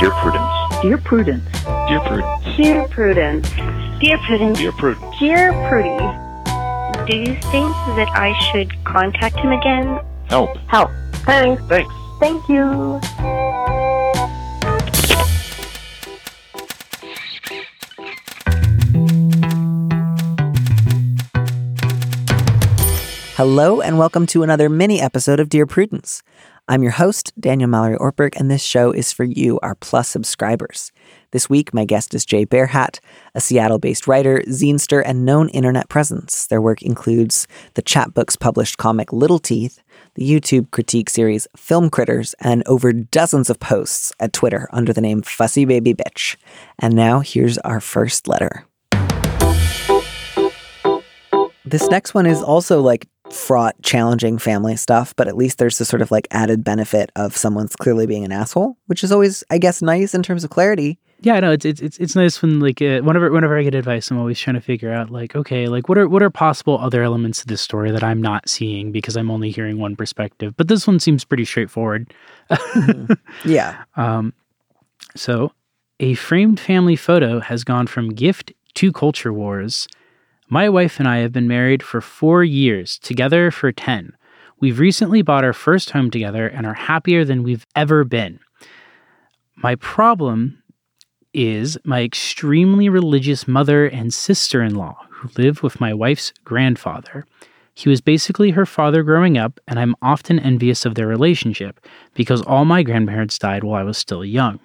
Dear Prudence. Dear Prudence. Dear Prudence. Dear Prudence. Dear Prudence. Dear Prudence. Dear Prudy. Do you think that I should contact him again? Help. Help. Thanks. Thanks. Thank you. Hello, and welcome to another mini episode of Dear Prudence. I'm your host, Daniel Mallory Ortberg, and this show is for you, our Plus subscribers. This week, my guest is Jae Bearhat, a Seattle based writer, zinester, and known internet presence. Their work includes the Czap Books published comic Little Teeth, the YouTube critique series Film Critters, and over dozens of posts at Twitter under the name Fussy Baby Bitch. And now, here's our first letter. This next one is also like fraught, challenging family stuff, but at least there's this sort of like added benefit of someone's clearly being an asshole, which is always, I guess, nice in terms of clarity. Yeah, I know it's it's it's nice when like uh, whenever whenever I get advice, I'm always trying to figure out like okay, like what are what are possible other elements of this story that I'm not seeing because I'm only hearing one perspective. But this one seems pretty straightforward. Yeah. Um, so, a framed family photo has gone from gift to culture wars. My wife and I have been married for four years, together for 10. We've recently bought our first home together and are happier than we've ever been. My problem is my extremely religious mother and sister in law who live with my wife's grandfather. He was basically her father growing up, and I'm often envious of their relationship because all my grandparents died while I was still young.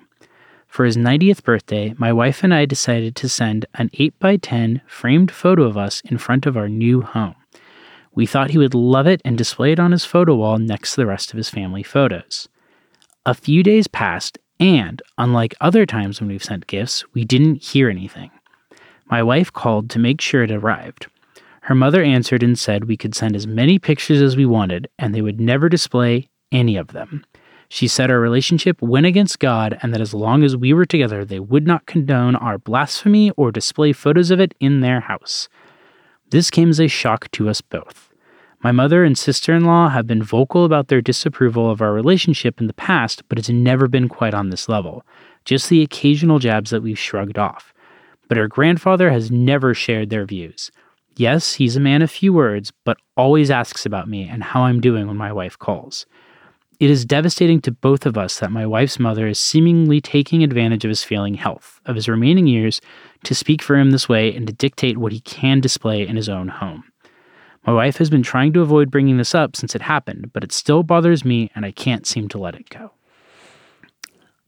For his 90th birthday, my wife and I decided to send an 8x10 framed photo of us in front of our new home. We thought he would love it and display it on his photo wall next to the rest of his family photos. A few days passed, and unlike other times when we've sent gifts, we didn't hear anything. My wife called to make sure it arrived. Her mother answered and said we could send as many pictures as we wanted, and they would never display any of them. She said our relationship went against God and that as long as we were together, they would not condone our blasphemy or display photos of it in their house. This came as a shock to us both. My mother and sister in law have been vocal about their disapproval of our relationship in the past, but it's never been quite on this level, just the occasional jabs that we've shrugged off. But her grandfather has never shared their views. Yes, he's a man of few words, but always asks about me and how I'm doing when my wife calls. It is devastating to both of us that my wife's mother is seemingly taking advantage of his failing health, of his remaining years, to speak for him this way and to dictate what he can display in his own home. My wife has been trying to avoid bringing this up since it happened, but it still bothers me and I can't seem to let it go.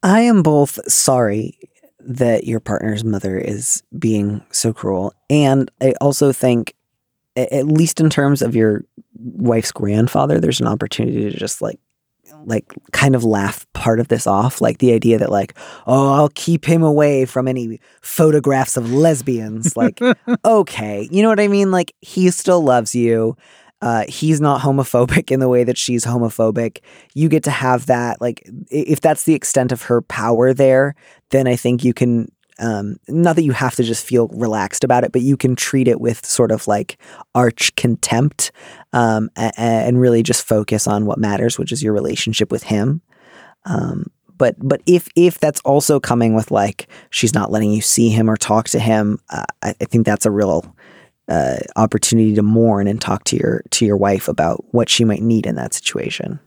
I am both sorry that your partner's mother is being so cruel. And I also think, at least in terms of your wife's grandfather, there's an opportunity to just like, like kind of laugh part of this off. Like the idea that, like, oh, I'll keep him away from any photographs of lesbians. Like, okay. You know what I mean? Like, he still loves you. Uh, he's not homophobic in the way that she's homophobic. You get to have that. Like, if that's the extent of her power there, then I think you can. Um, not that you have to just feel relaxed about it, but you can treat it with sort of like arch contempt, um, a- a- and really just focus on what matters, which is your relationship with him. Um, but but if if that's also coming with like she's not letting you see him or talk to him, uh, I, I think that's a real uh, opportunity to mourn and talk to your to your wife about what she might need in that situation.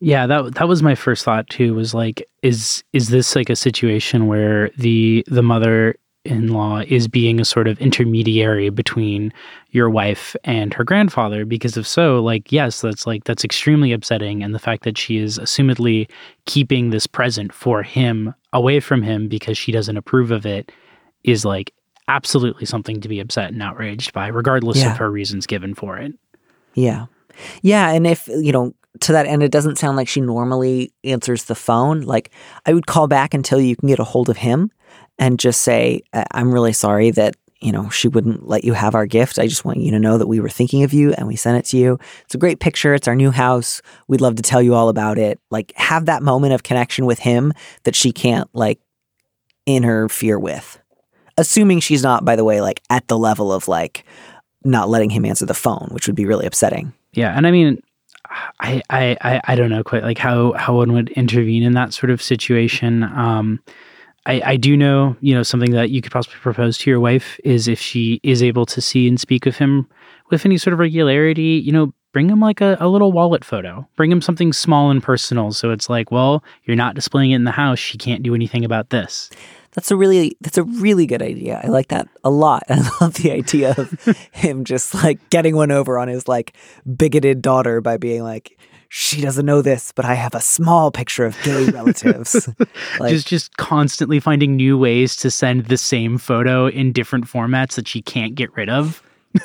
Yeah, that that was my first thought too. Was like, is is this like a situation where the the mother in law is being a sort of intermediary between your wife and her grandfather? Because if so, like, yes, that's like that's extremely upsetting. And the fact that she is assumedly keeping this present for him away from him because she doesn't approve of it is like absolutely something to be upset and outraged by, regardless Yeah. of her reasons given for it. Yeah. Yeah. And if, you know, to that end, it doesn't sound like she normally answers the phone. Like, I would call back until you can get a hold of him and just say, "I- I'm really sorry that, you know, she wouldn't let you have our gift. I just want you to know that we were thinking of you and we sent it to you. It's a great picture. It's our new house. We'd love to tell you all about it. Like, have that moment of connection with him that she can't, like, interfere with. Assuming she's not, by the way, like, at the level of, like, not letting him answer the phone, which would be really upsetting. Yeah, and I mean, I, I, I, I don't know quite like how, how one would intervene in that sort of situation. Um, I, I do know, you know, something that you could possibly propose to your wife is if she is able to see and speak with him with any sort of regularity, you know, bring him like a, a little wallet photo. Bring him something small and personal. So it's like, well, you're not displaying it in the house. She can't do anything about this. That's a really that's a really good idea. I like that a lot. I love the idea of him just like getting one over on his like bigoted daughter by being like, she doesn't know this, but I have a small picture of gay relatives. like, just just constantly finding new ways to send the same photo in different formats that she can't get rid of.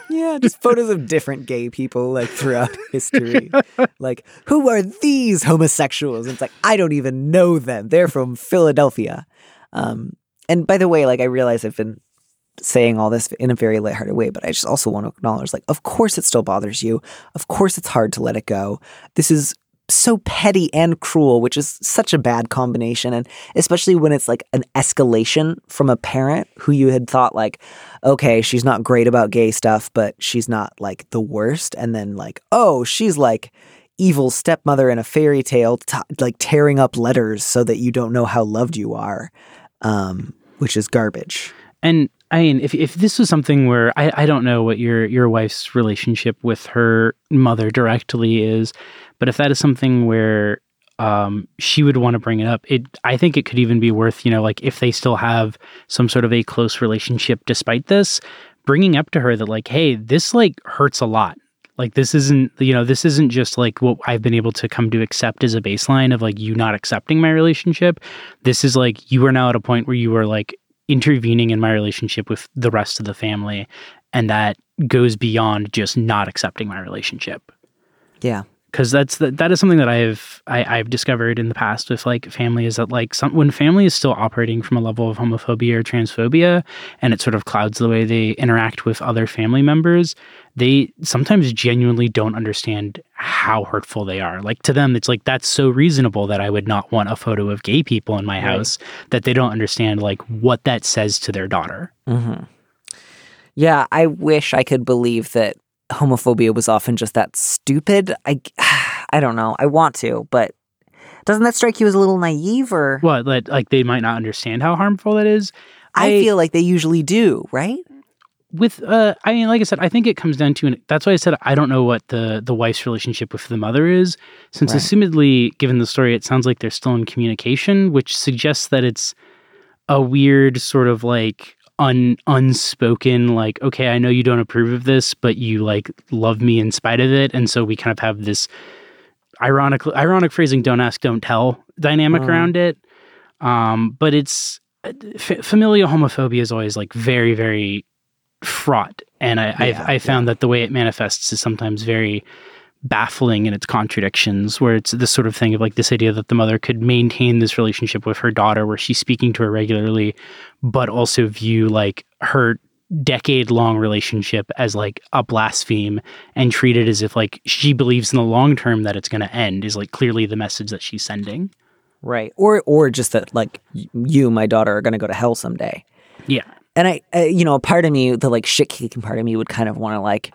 yeah, just photos of different gay people like throughout history. like, who are these homosexuals? And it's like, I don't even know them. They're from Philadelphia. Um, and by the way, like I realize I've been saying all this in a very lighthearted way, but I just also want to acknowledge, like, of course it still bothers you. Of course it's hard to let it go. This is so petty and cruel, which is such a bad combination. And especially when it's like an escalation from a parent who you had thought, like, okay, she's not great about gay stuff, but she's not like the worst. And then, like, oh, she's like, evil stepmother in a fairy tale, t- like tearing up letters so that you don't know how loved you are, um, which is garbage. And I mean, if if this was something where I, I don't know what your your wife's relationship with her mother directly is, but if that is something where um, she would want to bring it up, it I think it could even be worth you know like if they still have some sort of a close relationship despite this, bringing up to her that like hey this like hurts a lot. Like this isn't you know this isn't just like what I've been able to come to accept as a baseline of like you not accepting my relationship. This is like you are now at a point where you are like intervening in my relationship with the rest of the family and that goes beyond just not accepting my relationship Yeah. Because that's the, that is something that I've I, I've discovered in the past with like family is that like some when family is still operating from a level of homophobia or transphobia and it sort of clouds the way they interact with other family members they sometimes genuinely don't understand how hurtful they are. Like to them it's like that's so reasonable that I would not want a photo of gay people in my Right. house that they don't understand like what that says to their daughter. Hmm Yeah, I wish I could believe that homophobia was often just that stupid. I, I don't know. I want to, but doesn't that strike you as a little naive? Or what that like they might not understand how harmful that is I, feel like they usually do, right? with uh i mean like i said i think it comes down to and that's why i said i don't know what the the wife's relationship with the mother is since Right. assumedly given the story it sounds like they're still in communication which suggests that it's a weird sort of like un unspoken like okay i know you don't approve of this but you like love me in spite of it. And so we kind of have this ironic ironic phrasing don't ask don't tell dynamic Mm. around it. Um but it's f- familial homophobia is always like very very fraught. And i Yeah, i found that the way it manifests is sometimes very baffling in its contradictions where it's this sort of thing of like this idea that the mother could maintain this relationship with her daughter where she's speaking to her regularly but also view like her decade long relationship as like a blaspheme and treat it as if like she believes in the long term that it's going to end is like clearly the message that she's sending Right. Or or just that like you, my daughter, are going to go to hell someday. yeah And I, uh, you know, a part of me, the like shit kicking part of me, would kind of want to like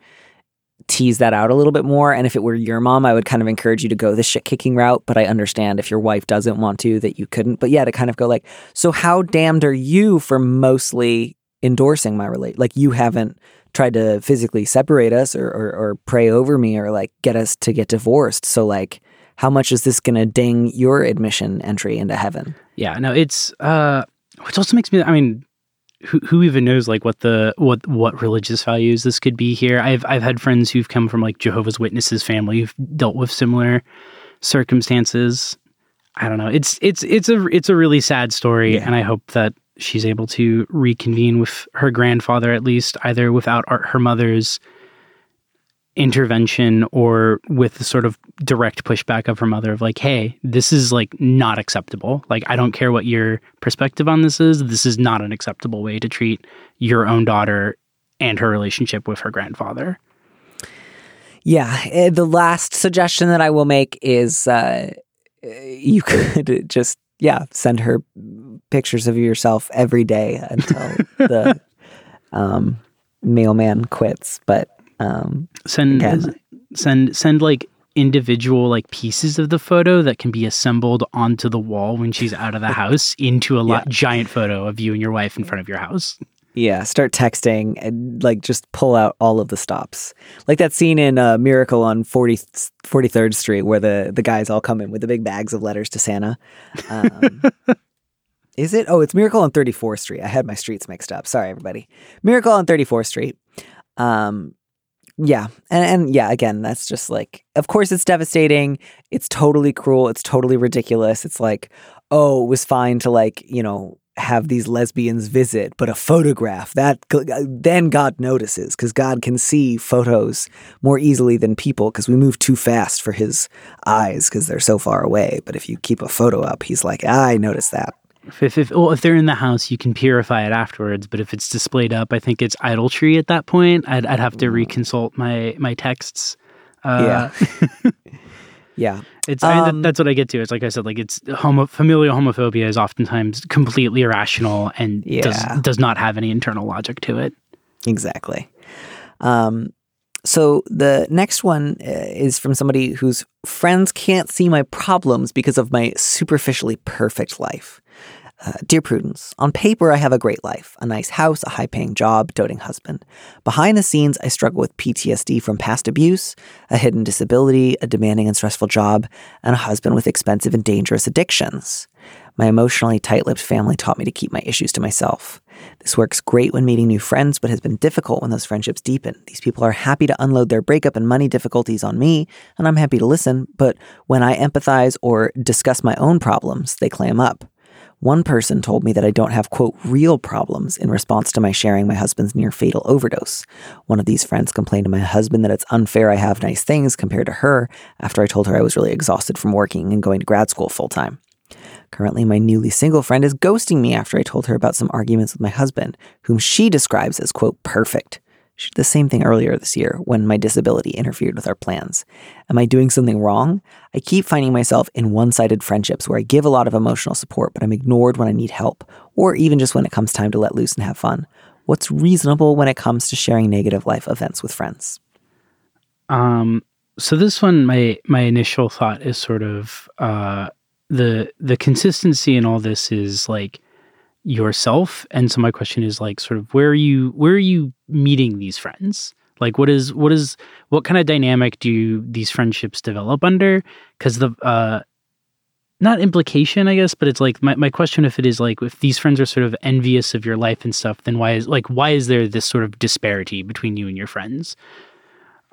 tease that out a little bit more. And if it were your mom, I would kind of encourage you to go the shit kicking route. But I understand if your wife doesn't want to, that you couldn't. But yeah, to kind of go like, so how damned are you for mostly endorsing my relate? Like you haven't tried to physically separate us or, or or pray over me or like get us to get divorced. So like, how much is this going to ding your admission entry into heaven? Yeah, no, it's uh which also makes me I mean who who even knows like what the what what religious values this could be here. I've I've had friends who've come from like Jehovah's Witnesses family who've dealt with similar circumstances. I don't know. It's it's it's a it's a really sad story Yeah. and I hope that she's able to reconvene with her grandfather at least either without our, her mother's intervention or with the sort of direct pushback of her mother of like hey this is like not acceptable like i don't care what your perspective on this is this is not an acceptable way to treat your own daughter and her relationship with her grandfather Yeah, eh, the last suggestion that I will make is uh, you could just yeah send her pictures of yourself every day until the um, mailman quits. But um, send send send like individual like pieces of the photo that can be assembled onto the wall when she's out of the house into a lot giant photo of you and your wife in front of your house. Yeah, start texting and like just pull out all of the stops. Like that scene in uh, Miracle on 40, 43rd Street where the, the guys all come in with the big bags of letters to Santa. Um, is it? Oh, it's Miracle on 34th Street. I had my streets mixed up. Sorry, everybody. Miracle on 34th Street. Um, yeah. And, and yeah, again, that's just like, of course, it's devastating. It's totally cruel. It's totally ridiculous. It's like, oh, it was fine to like, you know, have these lesbians visit, but a photograph that uh, then God notices because God can see photos more easily than people because we move too fast for his eyes because they're so far away. But if you keep a photo up, he's like, I noticed that. If, if, if, well, if they're in the house, you can purify it afterwards. But if it's displayed up, I think it's idolatry at that point. I'd, I'd have to reconsult my my texts. Uh, yeah. yeah. It's mean, that's what I get to. It's like I said, like it's homo, familial homophobia is oftentimes completely irrational and Yeah. does does not have any internal logic to it. Exactly. Um, so the next one uh, is from somebody whose friends can't see my problems because of my superficially perfect life. Uh, Dear Prudence, on paper, I have a great life a nice house, a high paying job, doting husband. Behind the scenes, I struggle with PTSD from past abuse, a hidden disability, a demanding and stressful job, and a husband with expensive and dangerous addictions. My emotionally tight lipped family taught me to keep my issues to myself. This works great when meeting new friends, but has been difficult when those friendships deepen. These people are happy to unload their breakup and money difficulties on me, and I'm happy to listen, but when I empathize or discuss my own problems, they clam up. One person told me that I don't have, quote, real problems in response to my sharing my husband's near fatal overdose. One of these friends complained to my husband that it's unfair I have nice things compared to her after I told her I was really exhausted from working and going to grad school full time. Currently, my newly single friend is ghosting me after I told her about some arguments with my husband, whom she describes as, quote, perfect. The same thing earlier this year when my disability interfered with our plans. Am I doing something wrong? I keep finding myself in one sided friendships where I give a lot of emotional support, but I'm ignored when I need help, or even just when it comes time to let loose and have fun. What's reasonable when it comes to sharing negative life events with friends? Um, so this one, my my initial thought is sort of uh, the the consistency in all this is like yourself, and so my question is like sort of where are you where are you meeting these friends? Like what is what is what kind of dynamic do these friendships develop under? Because the uh, not implication, I guess, but it's like my, my question if it is like if these friends are sort of envious of your life and stuff, then why is like why is there this sort of disparity between you and your friends?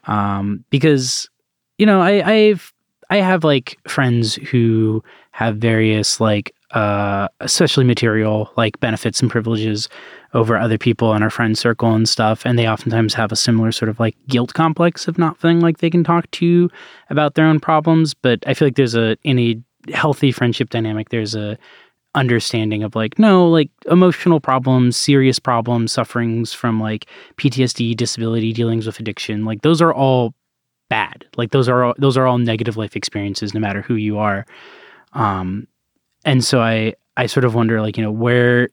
Um, because you know, I I've I have like friends who have various like uh especially material like benefits and privileges over other people in our friend circle and stuff. And they oftentimes have a similar sort of like guilt complex of not feeling like they can talk to about their own problems. But i feel like there's a any healthy friendship dynamic there's a understanding of like no like emotional problems serious problems sufferings from like ptsd disability dealings with addiction like those are all bad. Like those are all, those are all negative life experiences no matter who you are. Um and so i i sort of wonder like you know where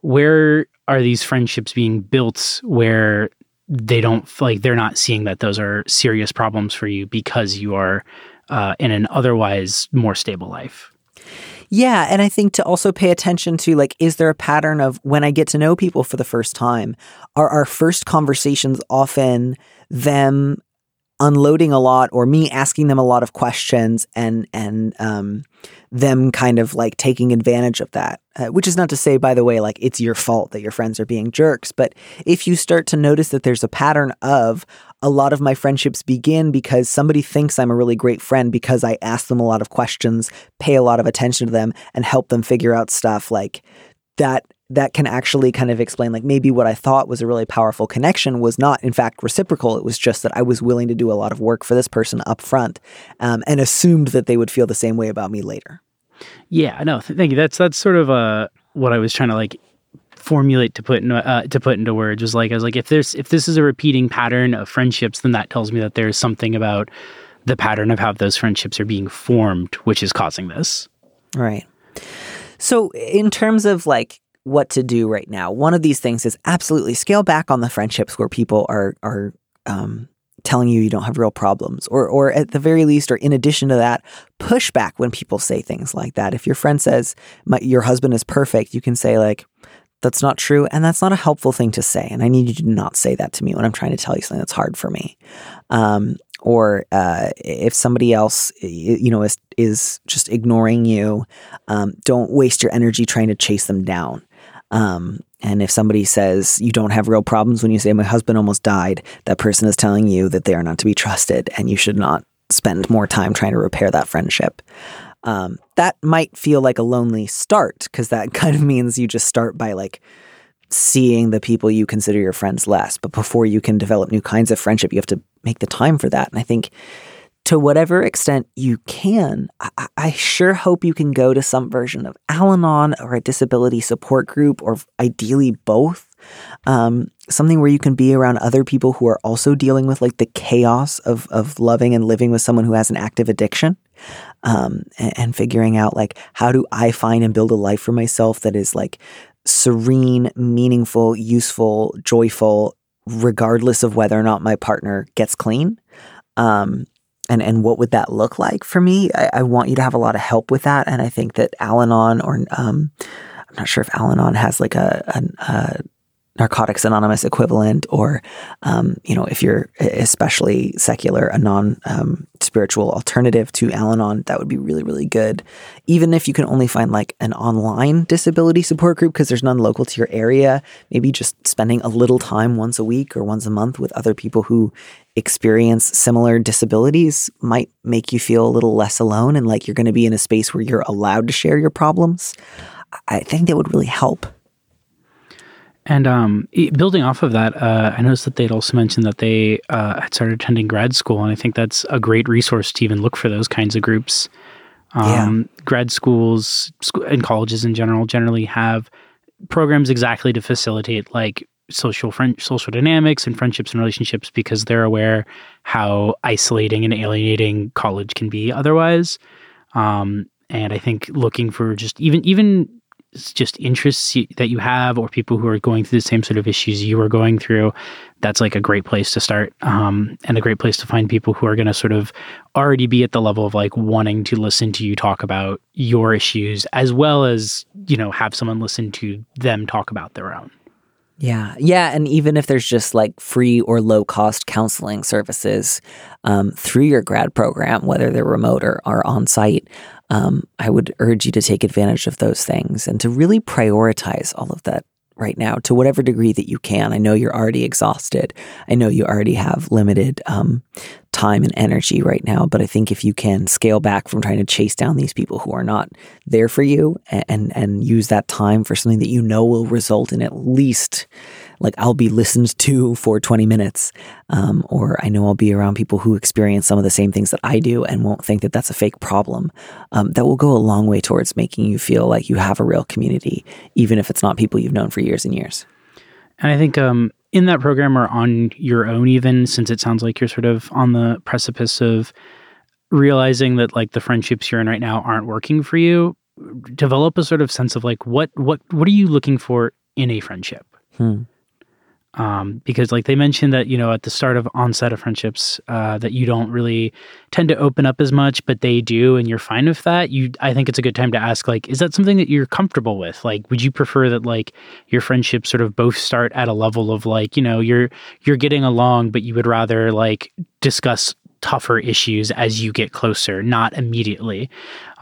where are these friendships being built where they don't like they're not seeing that those are serious problems for you because you are uh, in an otherwise more stable life? Yeah, and I think to also pay attention to like, is there a pattern of when I get to know people for the first time, are our first conversations often them unloading a lot or me asking them a lot of questions and and um, them kind of like taking advantage of that uh, which is not to say by the way like it's your fault that your friends are being jerks but if you start to notice that there's a pattern of a lot of my friendships begin because somebody thinks I'm a really great friend because I ask them a lot of questions, pay a lot of attention to them, and help them figure out stuff like that. That can actually kind of explain, like, maybe what I thought was a really powerful connection was not, in fact, reciprocal. It was just that I was willing to do a lot of work for this person up front um, and assumed that they would feel the same way about me later. Yeah, no, th- thank you. That's that's sort of uh what I was trying to like formulate to put in, uh, to put into words was like I was like if there's if this is a repeating pattern of friendships, then that tells me that there's something about the pattern of how those friendships are being formed, which is causing this. Right. So, in terms of like what to do right now, one of these things is absolutely scale back on the friendships where people are are um, telling you you don't have real problems or or at the very least or in addition to that push back when people say things like that. If your friend says your husband is perfect you can say like that's not true and that's not a helpful thing to say and i need you to not say that to me when i'm trying to tell you something that's hard for me. Um, or uh, if somebody else you know is, is just ignoring you um, don't waste your energy trying to chase them down um, and if somebody says you don't have real problems when you say my husband almost died that person is telling you that they are not to be trusted and you should not spend more time trying to repair that friendship um, that might feel like a lonely start because that kind of means you just start by like seeing the people you consider your friends less. But before you can develop new kinds of friendship, you have to make the time for that. And I think to whatever extent you can, I, I sure hope you can go to some version of Al Anon or a disability support group, or ideally both. Um, something where you can be around other people who are also dealing with like the chaos of of loving and living with someone who has an active addiction, um, and, and figuring out like how do I find and build a life for myself that is like serene, meaningful, useful, joyful, regardless of whether or not my partner gets clean. Um, and and what would that look like for me? I, I, want you to have a lot of help with that, and I think that Al-Anon or um, I'm not sure if Al-Anon has like a, a, a Narcotics Anonymous equivalent, or um, you know, if you're especially secular, a non um, spiritual alternative to Al Anon, that would be really, really good. Even if you can only find like an online disability support group because there's none local to your area, maybe just spending a little time once a week or once a month with other people who experience similar disabilities might make you feel a little less alone and like you're going to be in a space where you're allowed to share your problems. I think that would really help. And um, building off of that, uh, I noticed that they'd also mentioned that they uh, had started attending grad school, and I think that's a great resource to even look for those kinds of groups. Um, yeah. Grad schools and colleges in general generally have programs exactly to facilitate like social friend social dynamics and friendships and relationships because they're aware how isolating and alienating college can be otherwise. Um, and I think looking for just even even just interests that you have or people who are going through the same sort of issues you are going through that's like a great place to start um, and a great place to find people who are going to sort of already be at the level of like wanting to listen to you talk about your issues as well as you know have someone listen to them talk about their own yeah. Yeah. And even if there's just like free or low cost counseling services um, through your grad program, whether they're remote or, or on site, um, I would urge you to take advantage of those things and to really prioritize all of that right now to whatever degree that you can. I know you're already exhausted. I know you already have limited um, time and energy right now, but I think if you can scale back from trying to chase down these people who are not there for you and and use that time for something that you know will result in at least like I'll be listened to for 20 minutes, um, or I know I'll be around people who experience some of the same things that I do and won't think that that's a fake problem. Um, that will go a long way towards making you feel like you have a real community, even if it's not people you've known for years and years. And I think um, in that program or on your own, even since it sounds like you're sort of on the precipice of realizing that like the friendships you're in right now aren't working for you, develop a sort of sense of like what what what are you looking for in a friendship? Hmm um, because like they mentioned that you know at the start of onset of friendships uh, that you don't really tend to open up as much but they do and you're fine with that. You i think it's a good time to ask like is that something that you're comfortable with? Like would you prefer that like your friendships sort of both start at a level of like you know you're you're getting along but you would rather like discuss tougher issues as you get closer, not immediately.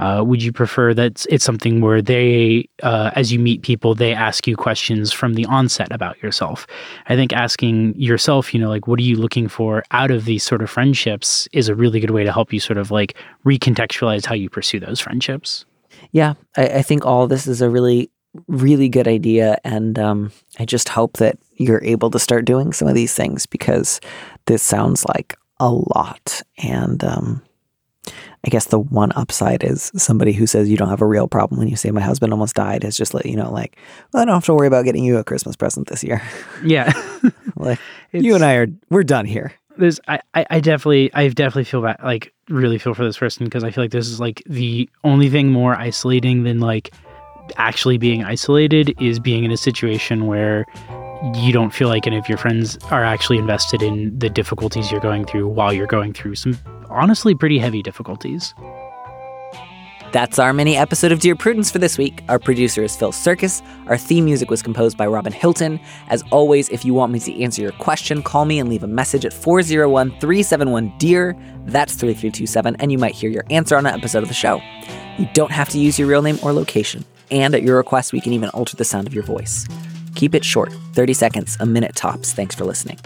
Uh, would you prefer that it's something where they, uh, as you meet people, they ask you questions from the onset about yourself? I think asking yourself, you know, like, what are you looking for out of these sort of friendships is a really good way to help you sort of like recontextualize how you pursue those friendships. Yeah, I, I think all this is a really really good idea and um, i just hope that you're able to start doing some of these things because this sounds like a lot. And um, I guess the one upside is somebody who says you don't have a real problem when you say my husband almost died has just let you know, like, well, I don't have to worry about getting you a Christmas present this year. Yeah. like, you and I are, we're done here. There's, I, I definitely, I definitely feel bad, like, really feel for this person because I feel like this is like the only thing more isolating than like actually being isolated is being in a situation where you don't feel like any of your friends are actually invested in the difficulties you're going through while you're going through some honestly pretty heavy difficulties. That's our mini episode of Dear Prudence for this week. Our producer is Phil Surkis. Our theme music was composed by Robin Hilton. As always, if you want me to answer your question, call me and leave a message at 401 371 DEAR. That's 3327, and you might hear your answer on an episode of the show. You don't have to use your real name or location. And at your request, we can even alter the sound of your voice. Keep it short 30 seconds, a minute tops. Thanks for listening.